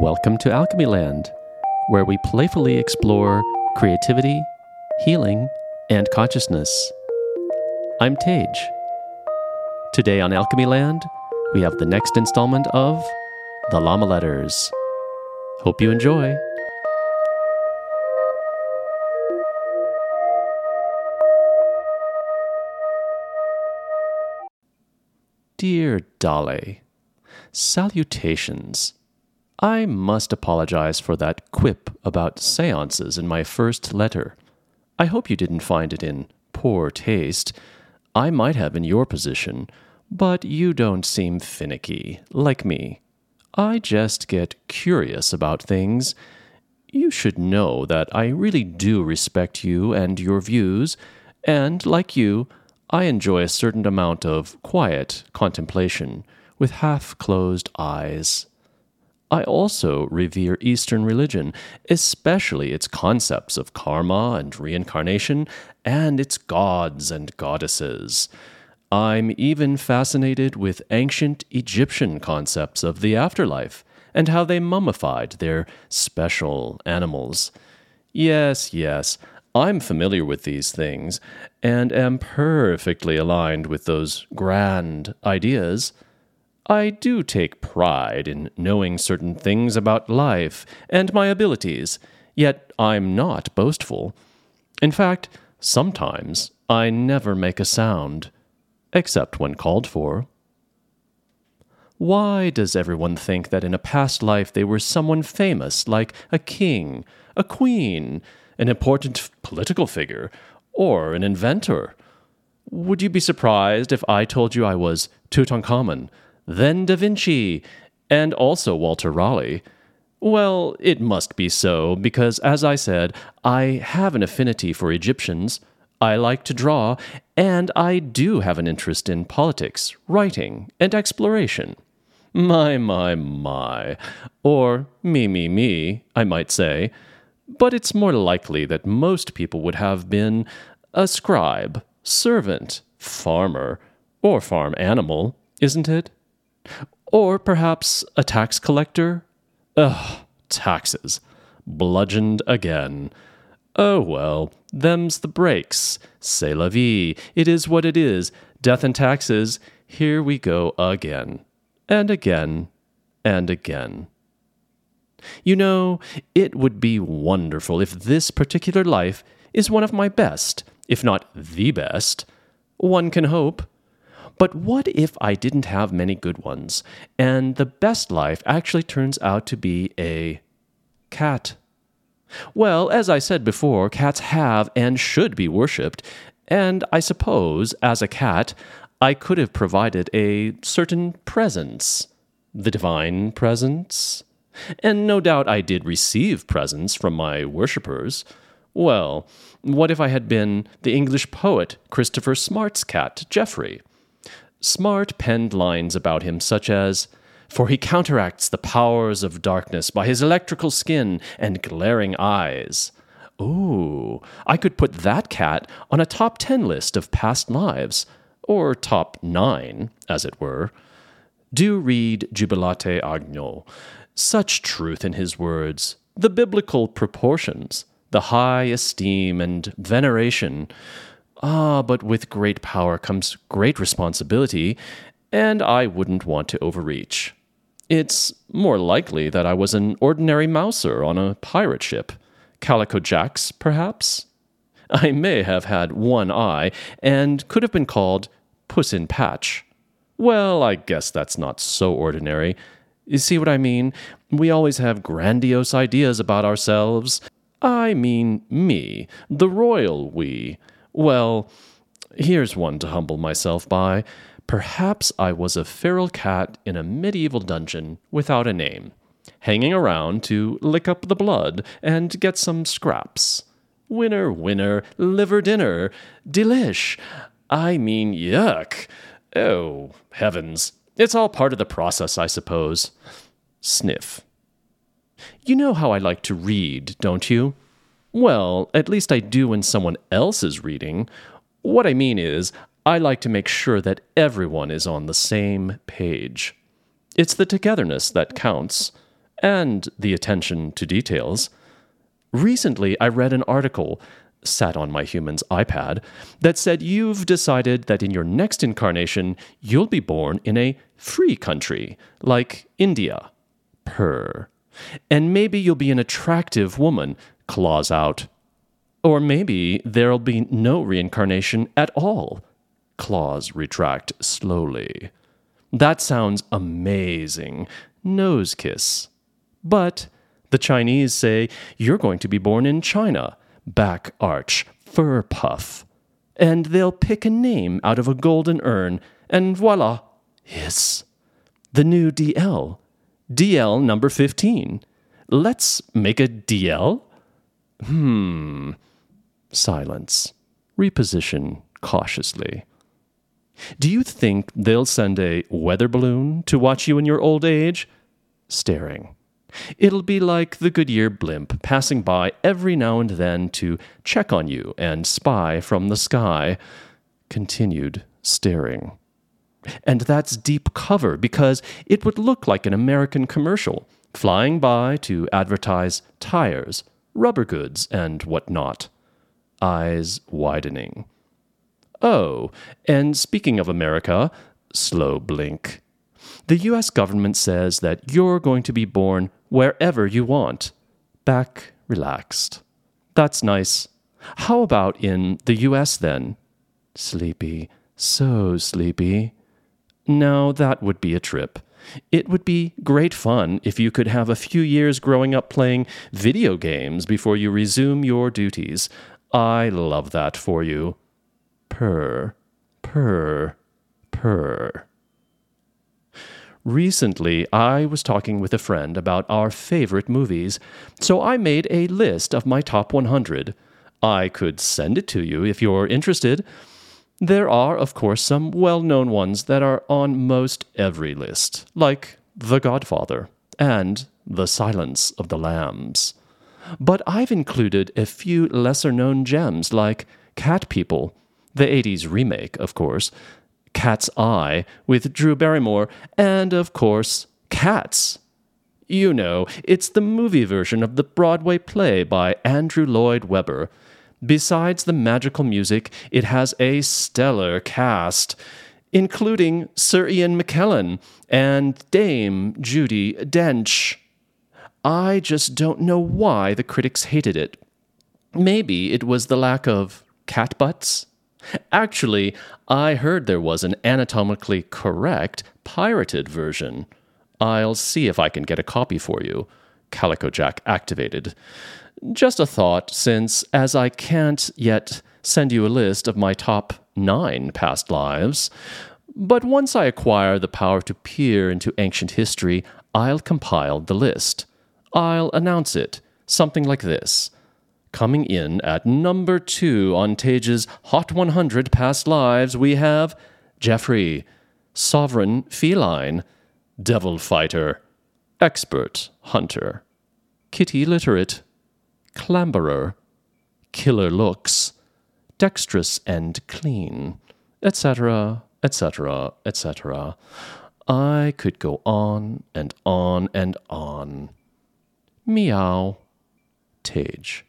Welcome to Alchemy Land, where we playfully explore creativity, healing, and consciousness. I'm Tej. Today on Alchemy Land, we have the next installment of The Lama Letters. Hope you enjoy. Dear Dalai, salutations. I must apologize for that quip about seances in my first letter. I hope you didn't find it in poor taste. I might have in your position, but you don't seem finicky, like me. I just get curious about things. You should know that I really do respect you and your views, and, like you, I enjoy a certain amount of quiet contemplation with half closed eyes. I also revere Eastern religion, especially its concepts of karma and reincarnation, and its gods and goddesses. I'm even fascinated with ancient Egyptian concepts of the afterlife and how they mummified their special animals. Yes, yes, I'm familiar with these things and am perfectly aligned with those grand ideas. I do take pride in knowing certain things about life and my abilities, yet I'm not boastful. In fact, sometimes I never make a sound, except when called for. Why does everyone think that in a past life they were someone famous, like a king, a queen, an important political figure, or an inventor? Would you be surprised if I told you I was Tutankhamun, then Da Vinci, and also Walter Raleigh. Well, it must be so, because as I said, I have an affinity for Egyptians. I like to draw, and I do have an interest in politics, writing, and exploration. My, my, my. Or me, me, me, I might say. But it's more likely that most people would have been a scribe, servant, farmer, or farm animal, isn't it? Or perhaps a tax collector? Ugh, taxes. Bludgeoned again. Oh well, them's the breaks. C'est la vie. It is what it is. Death and taxes. Here we go again. And again. And again. You know, it would be wonderful if this particular life is one of my best, if not the best. One can hope. But what if I didn't have many good ones, and the best life actually turns out to be a cat? Well, as I said before, cats have and should be worshipped, and I suppose, as a cat, I could have provided a certain presence. The divine presence? And no doubt I did receive presents from my worshippers. Well, what if I had been the English poet Christopher Smart's cat, Geoffrey? Smart penned lines about him, such as, For he counteracts the powers of darkness by his electrical skin and glaring eyes. Ooh, I could put that cat on a top 10 list of past lives, or top 9, as it were. Do read Jubilate Agno. Such truth in his words, the biblical proportions, the high esteem and veneration Ah, but with great power comes great responsibility, and I wouldn't want to overreach. It's more likely that I was an ordinary mouser on a pirate ship. Calico Jacks, perhaps? I may have had one eye, and could have been called Puss in Patch. Well, I guess that's not so ordinary. You see what I mean? We always have grandiose ideas about ourselves. I mean me, the royal we. Well, here's one to humble myself by. Perhaps I was a feral cat in a medieval dungeon without a name, hanging around to lick up the blood and get some scraps. Winner, winner, liver dinner, delish. I mean, yuck. Oh, heavens. It's all part of the process, I suppose. Sniff. You know how I like to read, don't you? Well, at least I do when someone else is reading. What I mean is, I like to make sure that everyone is on the same page. It's the togetherness that counts. and the attention to details. Recently, I read an article, sat on my human's iPad, that said you've decided that in your next incarnation, you'll be born in a free country, like India. Purr. And maybe you'll be an attractive woman, claws out. Or maybe there'll be no reincarnation at all, claws retract slowly. That sounds amazing. Nose kiss. But the Chinese say you're going to be born in China, back arch, fur puff. And they'll pick a name out of a golden urn, and voila, hiss. The new DL. DL number 15. Let's make a DL? Hmm. Silence. Reposition cautiously. Do you think they'll send a weather balloon to watch you in your old age? Staring. It'll be like the Goodyear blimp passing by every now and then to check on you and spy from the sky. Continued staring. And that's deep cover because it would look like an American commercial, flying by to advertise tires, rubber goods, and what not. Eyes widening. Oh, and speaking of America, slow blink. The US government says that you're going to be born wherever you want. Back relaxed. That's nice. How about in the US then? Sleepy, so sleepy. No, that would be a trip. It would be great fun if you could have a few years growing up playing video games before you resume your duties. I love that for you. Purr, purr, purr. Recently, I was talking with a friend about our favorite movies, so I made a list of my top 100. I could send it to you if you're interested. There are, of course, some well known ones that are on most every list, like The Godfather and The Silence of the Lambs. But I've included a few lesser known gems like Cat People, the 80s remake, of course, Cat's Eye with Drew Barrymore, and of course, Cats. You know, it's the movie version of the Broadway play by Andrew Lloyd Webber. Besides the magical music, it has a stellar cast, including Sir Ian McKellen and Dame Judi Dench. I just don't know why the critics hated it. Maybe it was the lack of cat butts? Actually, I heard there was an anatomically correct pirated version. I'll see if I can get a copy for you. Calico Jack activated. Just a thought, since as I can't yet send you a list of my top nine past lives, but once I acquire the power to peer into ancient history, I'll compile the list. I'll announce it, something like this. Coming in at number two on Tej's Hot 100 Past Lives, we have Geoffrey, Sovereign Feline, Devil Fighter, Expert Hunter, Kitty Literate, Clamberer, Killer Looks, Dexterous and Clean, etc., etc., etc. I could go on and on and on. Meow. Tej.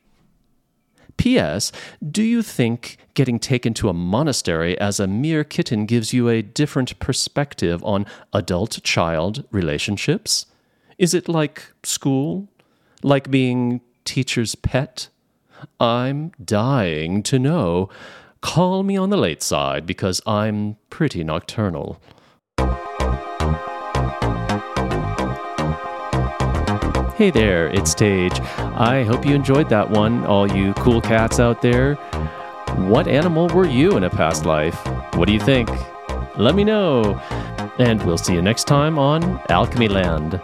P.S. Do you think getting taken to a monastery as a mere kitten gives you a different perspective on adult child relationships? Is it like school? Like being teacher's pet? I'm dying to know. Call me on the late side because I'm pretty nocturnal. Hey there, it's Tej. I hope you enjoyed that one, all you cool cats out there. What animal were you in a past life? What do you think? Let me know. And we'll see you next time on Alchemy Land.